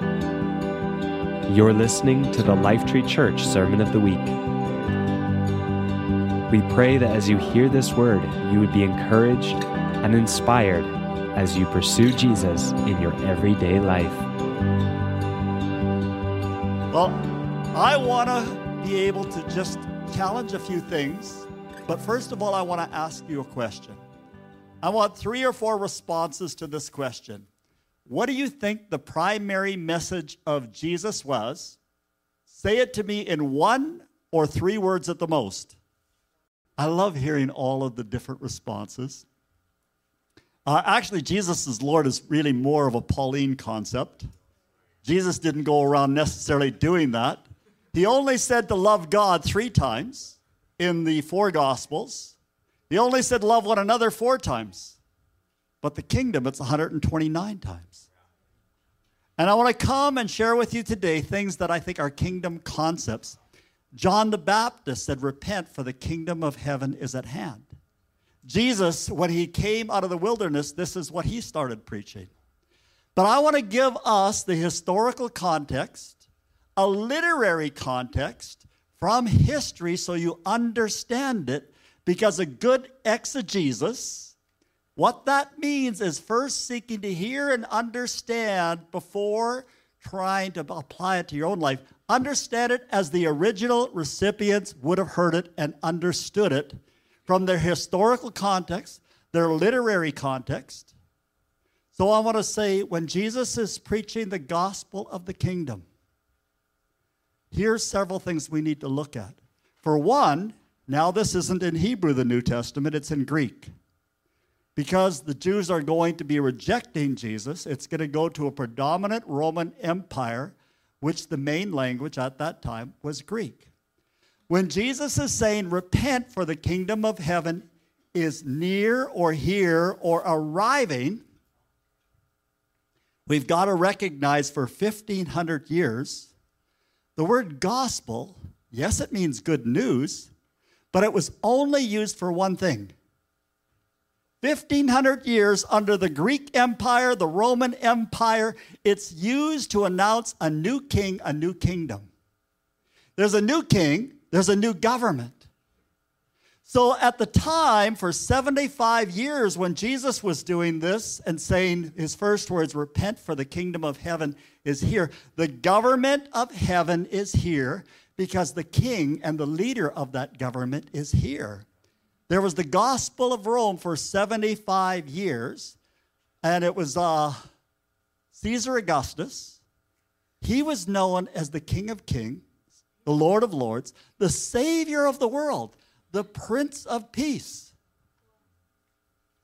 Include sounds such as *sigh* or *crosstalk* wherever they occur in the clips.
You're listening to the Lifetree Church Sermon of the Week. We pray that as you hear this word, you would be encouraged and inspired as you pursue Jesus in your everyday life. Well, I want to be able to just challenge a few things, but first of all, I want to ask you a question. I want three or four responses to this question. What do you think the primary message of Jesus was? Say it to me in one or three words at the most. I love hearing all of the different responses. Uh, actually, Jesus is Lord is really more of a Pauline concept. Jesus didn't go around necessarily doing that. He only said to love God three times in the four Gospels. He only said love one another four times. But the kingdom, it's 129 times. And I want to come and share with you today things that I think are kingdom concepts. John the Baptist said, Repent, for the kingdom of heaven is at hand. Jesus, when he came out of the wilderness, this is what he started preaching. But I want to give us the historical context, a literary context from history so you understand it, because a good exegesis what that means is first seeking to hear and understand before trying to apply it to your own life. Understand it as the original recipients would have heard it and understood it from their historical context, their literary context. So I want to say when Jesus is preaching the gospel of the kingdom, here's several things we need to look at. For one, now this isn't in Hebrew, the New Testament, it's in Greek because the Jews are going to be rejecting Jesus, it's going to go to a predominant Roman Empire, which the main language at that time was Greek. When Jesus is saying, Repent, for the kingdom of heaven is near or here or arriving, we've got to recognize for 1500 years, the word gospel, yes, it means good news, but it was only used for one thing 1500 years under the Greek Empire, the Roman Empire, it's used to announce a new king, a new kingdom. There's a new king, there's a new government. So at the time, for 75 years, when Jesus was doing this and saying his first words, repent for the kingdom of heaven is here, the government of heaven is here because the king and the leader of that government is here. There was the Gospel of Rome for 75 years, and it was uh, Caesar Augustus. He was known as the King of Kings, the Lord of Lords, the Savior of the world, the Prince of Peace.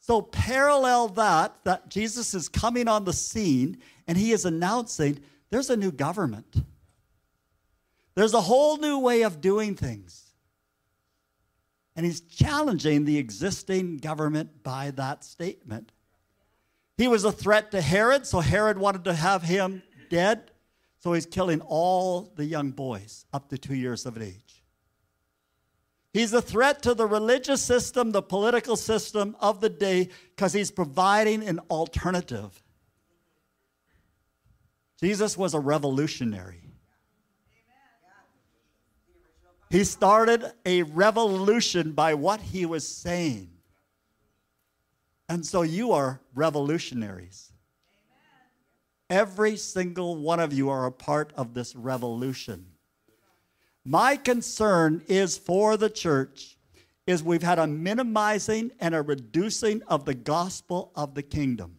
So, parallel that, that Jesus is coming on the scene and he is announcing there's a new government. There's a whole new way of doing things. And he's challenging the existing government by that statement. He was a threat to Herod, so Herod wanted to have him dead. So he's killing all the young boys up to two years of age. He's a threat to the religious system, the political system of the day, because he's providing an alternative. Jesus was a revolutionary. He started a revolution by what he was saying. And so you are revolutionaries. Every single one of you are a part of this revolution. My concern is for the church is we've had a minimizing and a reducing of the gospel of the kingdom.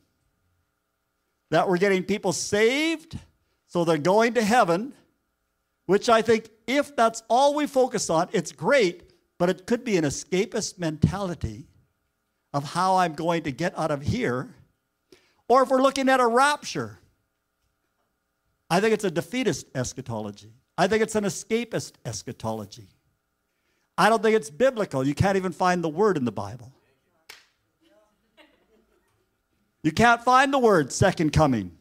That we're getting people saved so they're going to heaven which I think if that's all we focus on, it's great, but it could be an escapist mentality of how I'm going to get out of here. Or if we're looking at a rapture, I think it's a defeatist eschatology. I think it's an escapist eschatology. I don't think it's biblical. You can't even find the word in the Bible. You can't find the word second coming.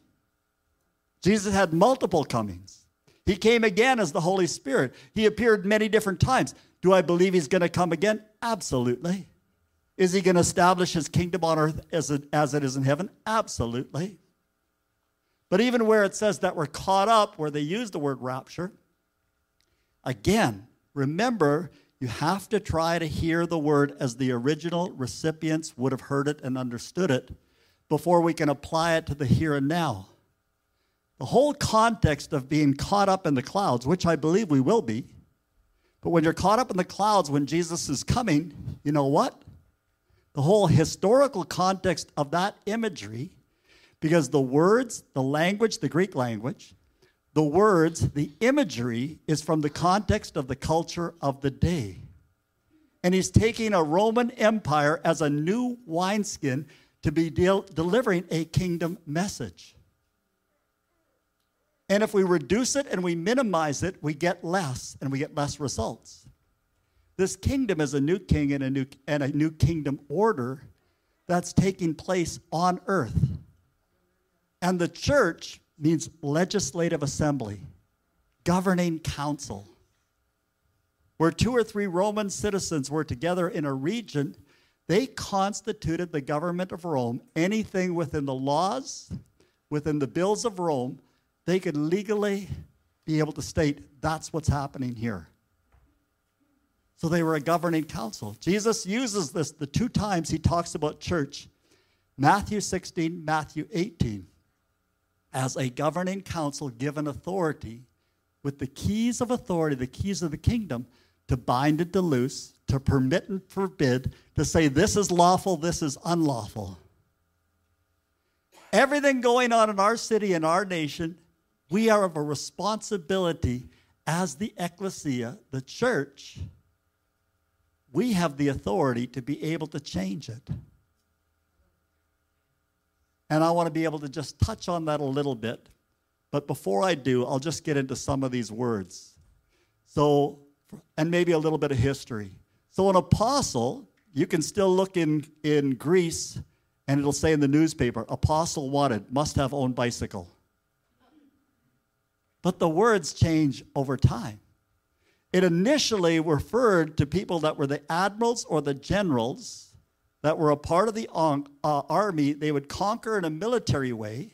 Jesus had multiple comings. He came again as the Holy Spirit. He appeared many different times. Do I believe he's going to come again? Absolutely. Is he going to establish his kingdom on earth as it, as it is in heaven? Absolutely. But even where it says that we're caught up, where they use the word rapture, again, remember, you have to try to hear the word as the original recipients would have heard it and understood it before we can apply it to the here and now. The whole context of being caught up in the clouds, which I believe we will be, but when you're caught up in the clouds when Jesus is coming, you know what? The whole historical context of that imagery, because the words, the language, the Greek language, the words, the imagery is from the context of the culture of the day. And he's taking a Roman Empire as a new wineskin to be delivering a kingdom message. And if we reduce it and we minimize it, we get less and we get less results. This kingdom is a new king and a new, and a new kingdom order that's taking place on earth. And the church means legislative assembly, governing council. Where two or three Roman citizens were together in a region, they constituted the government of Rome. Anything within the laws, within the bills of Rome, they could legally be able to state that's what's happening here. So they were a governing council. Jesus uses this the two times he talks about church Matthew 16, Matthew 18 as a governing council given authority with the keys of authority, the keys of the kingdom, to bind and to loose, to permit and forbid, to say this is lawful, this is unlawful. Everything going on in our city and our nation, we are of a responsibility as the ecclesia, the church. We have the authority to be able to change it. And I want to be able to just touch on that a little bit. But before I do, I'll just get into some of these words. So, and maybe a little bit of history. So, an apostle, you can still look in, in Greece and it'll say in the newspaper, apostle wanted, must have own bicycle. But the words change over time. It initially referred to people that were the admirals or the generals that were a part of the uh, army, they would conquer in a military way.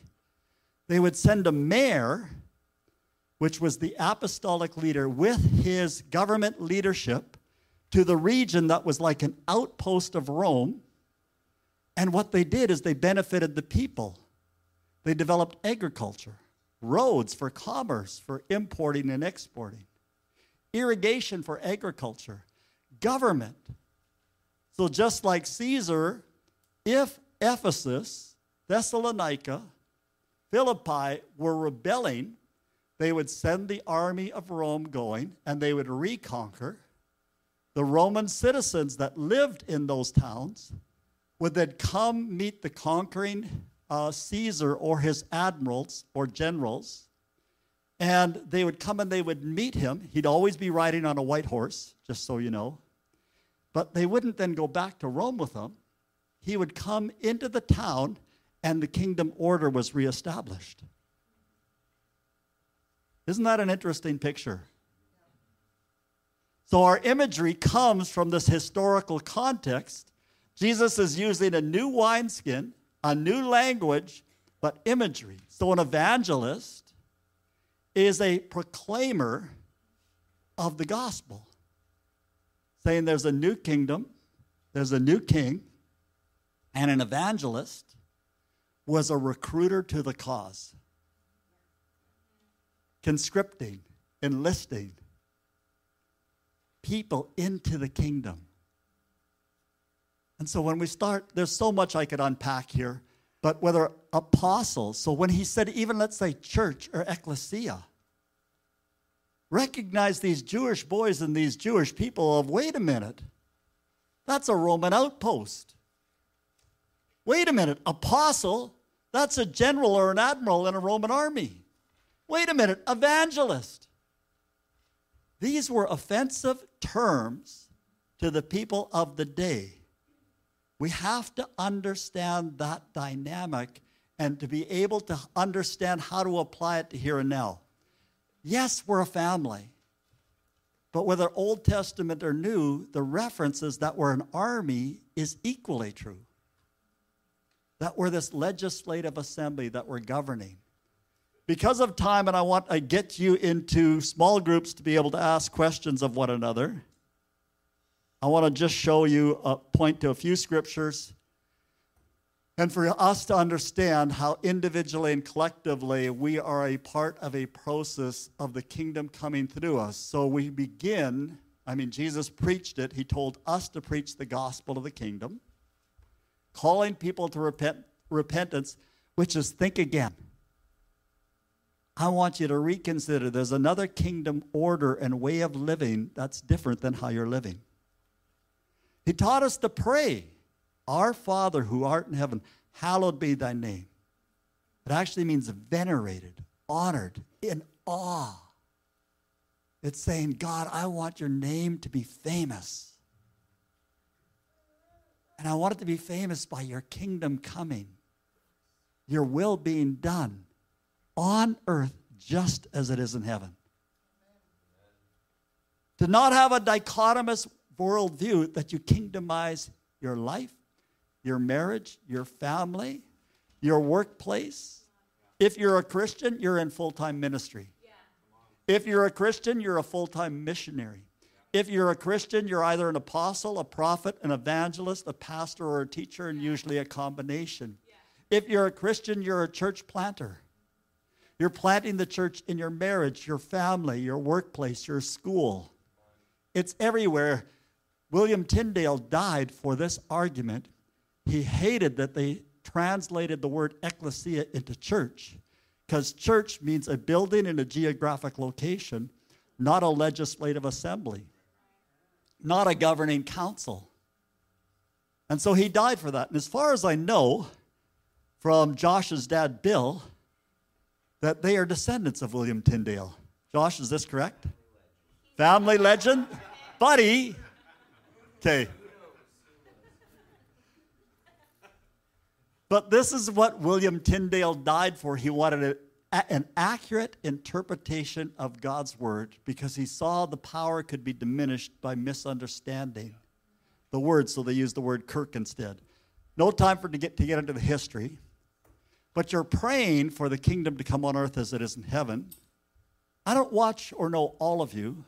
They would send a mayor, which was the apostolic leader, with his government leadership to the region that was like an outpost of Rome. And what they did is they benefited the people. They developed agriculture, roads for commerce, for importing and exporting, irrigation for agriculture, government so, just like Caesar, if Ephesus, Thessalonica, Philippi were rebelling, they would send the army of Rome going and they would reconquer. The Roman citizens that lived in those towns would then come meet the conquering uh, Caesar or his admirals or generals. And they would come and they would meet him. He'd always be riding on a white horse, just so you know. But they wouldn't then go back to Rome with him. He would come into the town and the kingdom order was reestablished. Isn't that an interesting picture? So, our imagery comes from this historical context. Jesus is using a new wineskin, a new language, but imagery. So, an evangelist is a proclaimer of the gospel saying there's a new kingdom, there's a new king, and an evangelist was a recruiter to the cause, conscripting, enlisting people into the kingdom. And so when we start, there's so much I could unpack here, but whether apostles, so when he said, even let's say church or ecclesia, recognize these Jewish boys and these Jewish people of wait a minute, that's a Roman outpost. Wait a minute, apostle, that's a general or an admiral in a Roman army. Wait a minute, evangelist. These were offensive terms to the people of the day. We have to understand that dynamic and to be able to understand how to apply it to here and now. Yes, we're a family. But whether Old Testament or New, the references that we're an army is equally true. That we're this legislative assembly that we're governing. Because of time, and I want to get you into small groups to be able to ask questions of one another, I want to just show you, a, point to a few scriptures, and for us to understand how individually and collectively we are a part of a process of the kingdom coming through us. So we begin, I mean, Jesus preached it, he told us to preach the gospel of the kingdom, calling people to repent, repentance, which is think again. I want you to reconsider. There's another kingdom order and way of living that's different than how you're living. He taught us to pray, Our Father who art in heaven, hallowed be thy name. It actually means venerated, honored, in awe. It's saying, God, I want your name to be famous. And I want it to be famous by your kingdom coming, your will being done on earth just as it is in heaven. To not have a dichotomous worldview that you kingdomize your life, your marriage, your family, your workplace. If you're a Christian, you're in full time ministry. If you're a Christian, you're a full time missionary. If you're a Christian, you're either an apostle, a prophet, an evangelist, a pastor, or a teacher, and usually a combination. If you're a Christian, you're a church planter. You're planting the church in your marriage, your family, your workplace, your school. It's everywhere. William Tyndale died for this argument. He hated that they translated the word ecclesia into church because church means a building in a geographic location, not a legislative assembly, not a governing council. And so he died for that. And as far as I know, from Josh's dad, Bill, that they are descendants of William Tyndale. Josh, is this correct? Family legend? Buddy. Okay. But this is what William Tyndale died for. He wanted a, an accurate interpretation of God's word because he saw the power could be diminished by misunderstanding the word, so they used the word Kirk instead. No time for to get to get into the history. But you're praying for the kingdom to come on earth as it is in heaven. I don't watch or know all of you,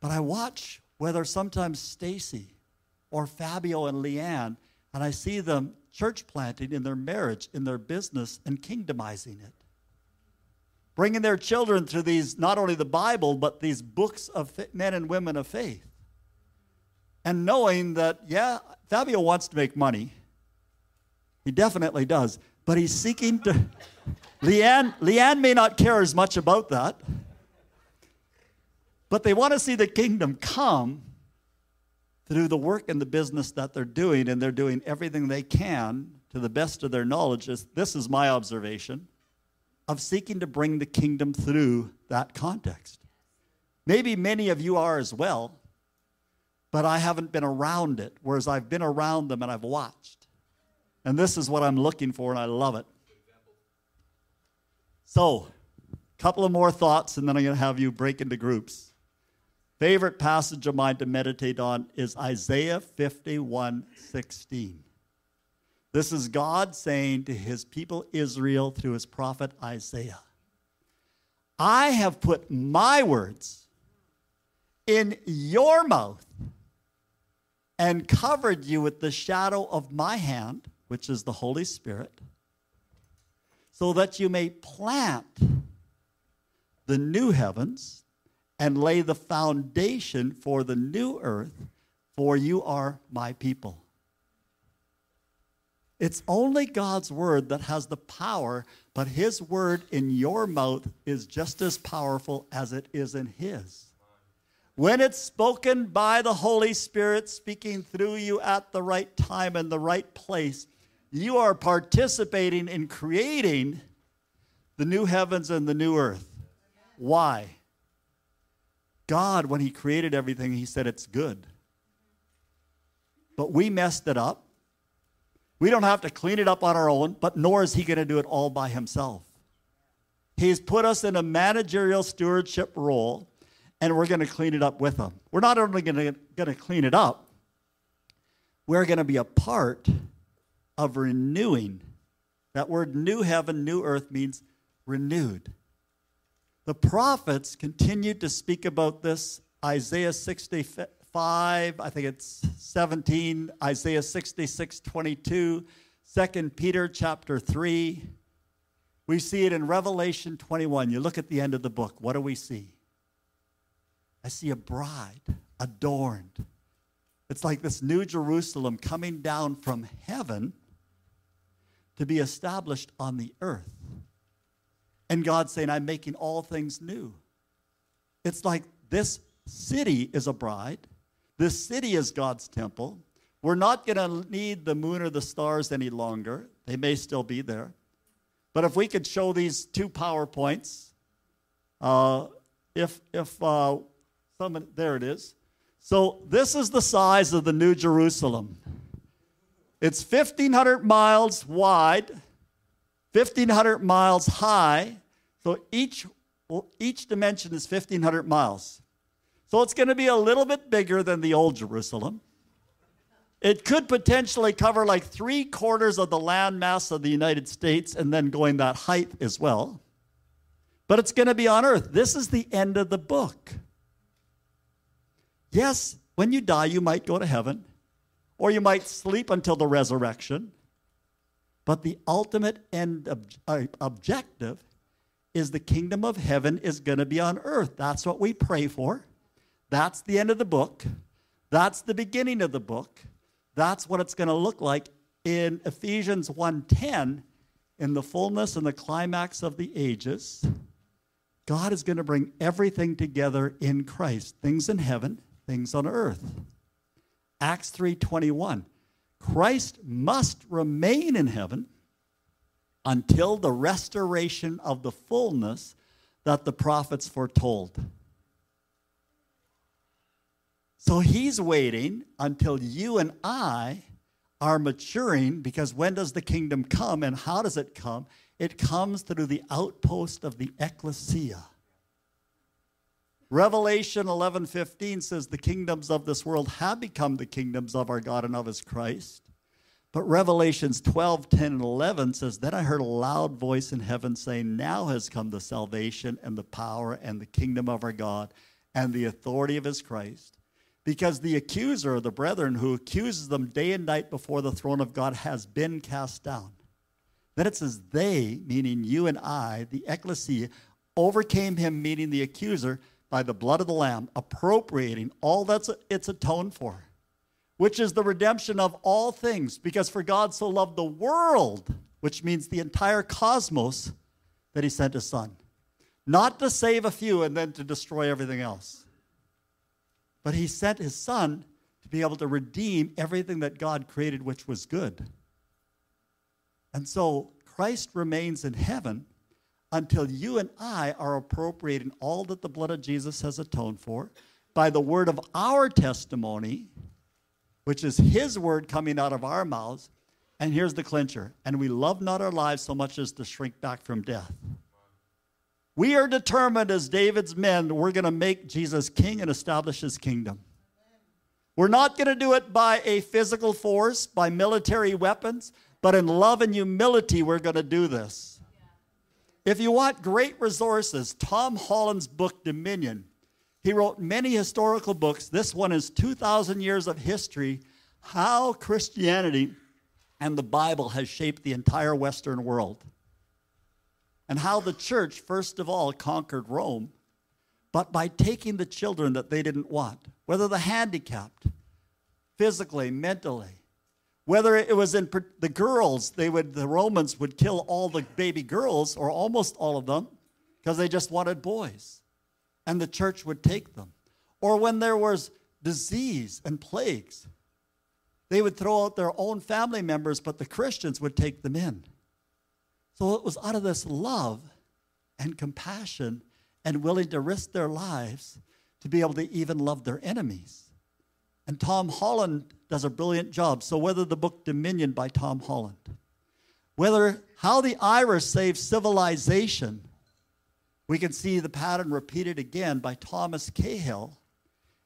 but I watch whether sometimes Stacy or Fabio and Leanne, and I see them church planting in their marriage, in their business, and kingdomizing it. Bringing their children through these, not only the Bible, but these books of men and women of faith. And knowing that, yeah, Fabio wants to make money. He definitely does but he's seeking to. *laughs* Leanne, Leanne may not care as much about that, but they want to see the kingdom come through the work and the business that they're doing, and they're doing everything they can to the best of their knowledge. This is my observation of seeking to bring the kingdom through that context. Maybe many of you are as well, but I haven't been around it, whereas I've been around them and I've watched. And this is what I'm looking for, and I love it. So, a couple of more thoughts, and then I'm going to have you break into groups. Favorite passage of mine to meditate on is Isaiah 51 16. This is God saying to his people Israel through his prophet Isaiah I have put my words in your mouth and covered you with the shadow of my hand which is the Holy Spirit, so that you may plant the new heavens and lay the foundation for the new earth, for you are my people. It's only God's word that has the power, but his word in your mouth is just as powerful as it is in his. When it's spoken by the Holy Spirit speaking through you at the right time and the right place, you are participating in creating the new heavens and the new earth. Why? God, when He created everything, He said it's good. But we messed it up. We don't have to clean it up on our own, but nor is He going to do it all by Himself. He's put us in a managerial stewardship role, and we're going to clean it up with Him. We're not only going to clean it up, we're going to be a part of renewing. That word new heaven, new earth means renewed. The prophets continued to speak about this. Isaiah 65, I think it's 17, Isaiah 66, 22, 2 Peter chapter 3. We see it in Revelation 21. You look at the end of the book, what do we see? I see a bride adorned. It's like this new Jerusalem coming down from heaven to be established on the earth. And God saying, I'm making all things new. It's like this city is a bride, this city is God's temple. We're not going to need the moon or the stars any longer. They may still be there. But if we could show these two PowerPoints, uh, if, if uh, someone, there it is. So this is the size of the New Jerusalem. It's 1,500 miles wide, 1,500 miles high. So each, each dimension is 1,500 miles. So it's going to be a little bit bigger than the old Jerusalem. It could potentially cover like three quarters of the landmass of the United States and then going that height as well. But it's going to be on earth. This is the end of the book. Yes, when you die, you might go to heaven, or you might sleep until the resurrection. But the ultimate end ob- uh, objective is the kingdom of heaven is going to be on earth. That's what we pray for. That's the end of the book. That's the beginning of the book. That's what it's going to look like in Ephesians 1:10 in the fullness and the climax of the ages. God is going to bring everything together in Christ, things in heaven, things on earth. Acts 3:21. Christ must remain in heaven until the restoration of the fullness that the prophets foretold. So he's waiting until you and I are maturing because when does the kingdom come and how does it come? It comes through the outpost of the ecclesia. Revelation 11:15 says the kingdoms of this world have become the kingdoms of our God and of his Christ. But Revelations 12, 10, and 11 says, Then I heard a loud voice in heaven saying, Now has come the salvation and the power and the kingdom of our God and the authority of his Christ. Because the accuser of the brethren who accuses them day and night before the throne of God has been cast down. Then it says, they, meaning you and I, the ecclesia, overcame him, meaning the accuser, by the blood of the Lamb, appropriating all that it's atoned for, which is the redemption of all things. Because for God so loved the world, which means the entire cosmos, that he sent his son. Not to save a few and then to destroy everything else. But he sent his son to be able to redeem everything that God created, which was good. And so Christ remains in heaven until you and I are appropriating all that the blood of Jesus has atoned for by the word of our testimony, which is his word coming out of our mouths. And here's the clincher and we love not our lives so much as to shrink back from death. We are determined as David's men, we're going to make Jesus king and establish his kingdom. We're not going to do it by a physical force, by military weapons, but in love and humility, we're going to do this. If you want great resources, Tom Holland's book, Dominion, he wrote many historical books. This one is 2,000 years of history, how Christianity and the Bible has shaped the entire Western world and how the church, first of all, conquered Rome, but by taking the children that they didn't want, whether the handicapped, physically, mentally, whether it was in the girls, they would the Romans would kill all the baby girls or almost all of them because they just wanted boys, and the church would take them. Or when there was disease and plagues, they would throw out their own family members, but the Christians would take them in. So it was out of this love and compassion and willing to risk their lives to be able to even love their enemies. And Tom Holland does a brilliant job. So whether the book Dominion by Tom Holland, whether how the Irish saved civilization, we can see the pattern repeated again by Thomas Cahill,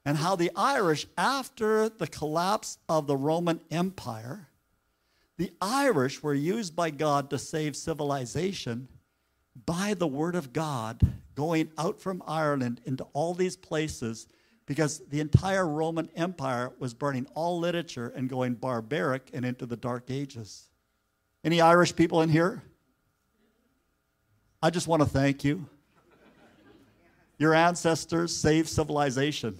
and how the Irish, after the collapse of the Roman Empire, the Irish were used by God to save civilization by the word of God going out from Ireland into all these places because the entire Roman Empire was burning all literature and going barbaric and into the Dark Ages. Any Irish people in here? I just want to thank you. Your ancestors saved civilization.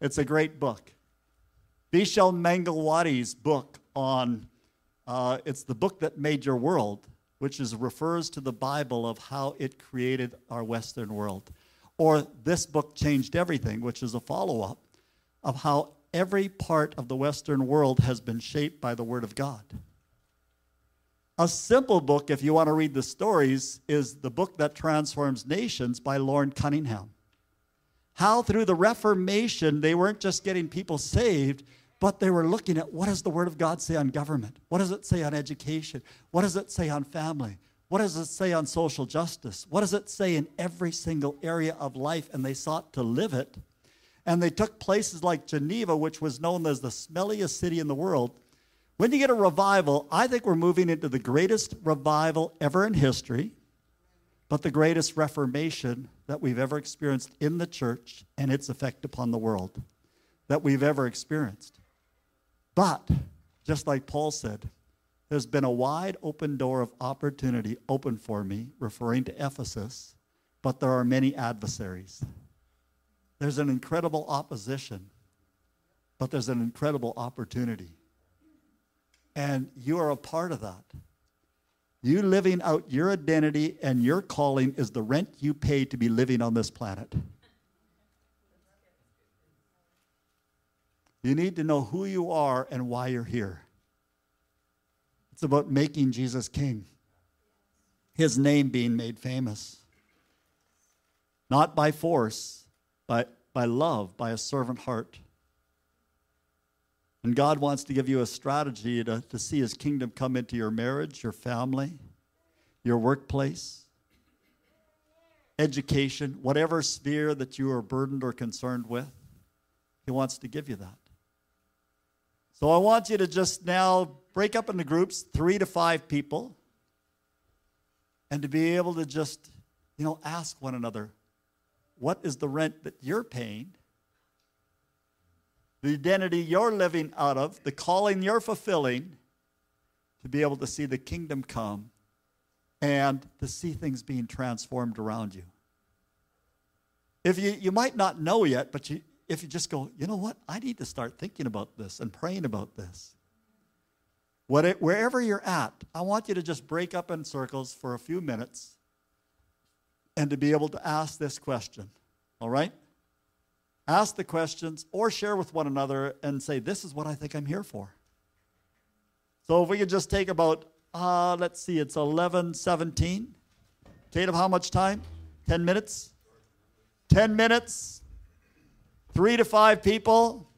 It's a great book. Vishal Mangalwadi's book on, uh, it's the book that made your world, which is refers to the Bible of how it created our Western world. Or this book changed everything, which is a follow up of how every part of the Western world has been shaped by the Word of God. A simple book, if you want to read the stories, is The Book That Transforms Nations by Loren Cunningham. How through the Reformation, they weren't just getting people saved, but they were looking at what does the Word of God say on government? What does it say on education? What does it say on family? What does it say on social justice? What does it say in every single area of life? And they sought to live it. And they took places like Geneva, which was known as the smelliest city in the world. When you get a revival, I think we're moving into the greatest revival ever in history, but the greatest reformation that we've ever experienced in the church and its effect upon the world that we've ever experienced. But, just like Paul said, there's been a wide open door of opportunity open for me, referring to Ephesus, but there are many adversaries. There's an incredible opposition, but there's an incredible opportunity. And you are a part of that. You living out your identity and your calling is the rent you pay to be living on this planet. You need to know who you are and why you're here. It's about making Jesus king, his name being made famous. Not by force, but by love, by a servant heart. And God wants to give you a strategy to, to see his kingdom come into your marriage, your family, your workplace, education, whatever sphere that you are burdened or concerned with. He wants to give you that. So I want you to just now break up into groups, three to five people, and to be able to just, you know, ask one another, what is the rent that you're paying? The identity you're living out of, the calling you're fulfilling, to be able to see the kingdom come and to see things being transformed around you. If you, you might not know yet, but you, if you just go, you know what, I need to start thinking about this and praying about this. What wherever you're at, I want you to just break up in circles for a few minutes and to be able to ask this question. All right? Ask the questions or share with one another and say, This is what I think I'm here for. So if we could just take about, uh, let's see, it's 11 17. Kate, of how much time? 10 minutes? 10 minutes? Three to five people?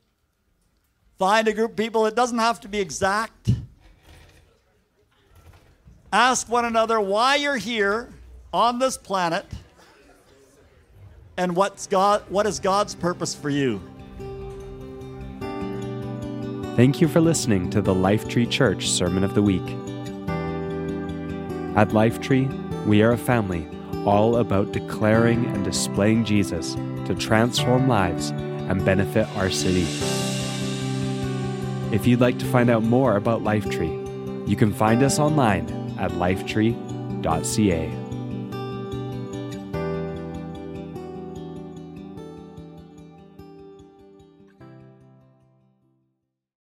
Find a group of people. It doesn't have to be exact. Ask one another why you're here on this planet and what's God, what is God's purpose for you. Thank you for listening to the Lifetree Church Sermon of the Week. At Lifetree, we are a family all about declaring and displaying Jesus to transform lives and benefit our city. If you'd like to find out more about Lifetree, you can find us online at lifetree.ca.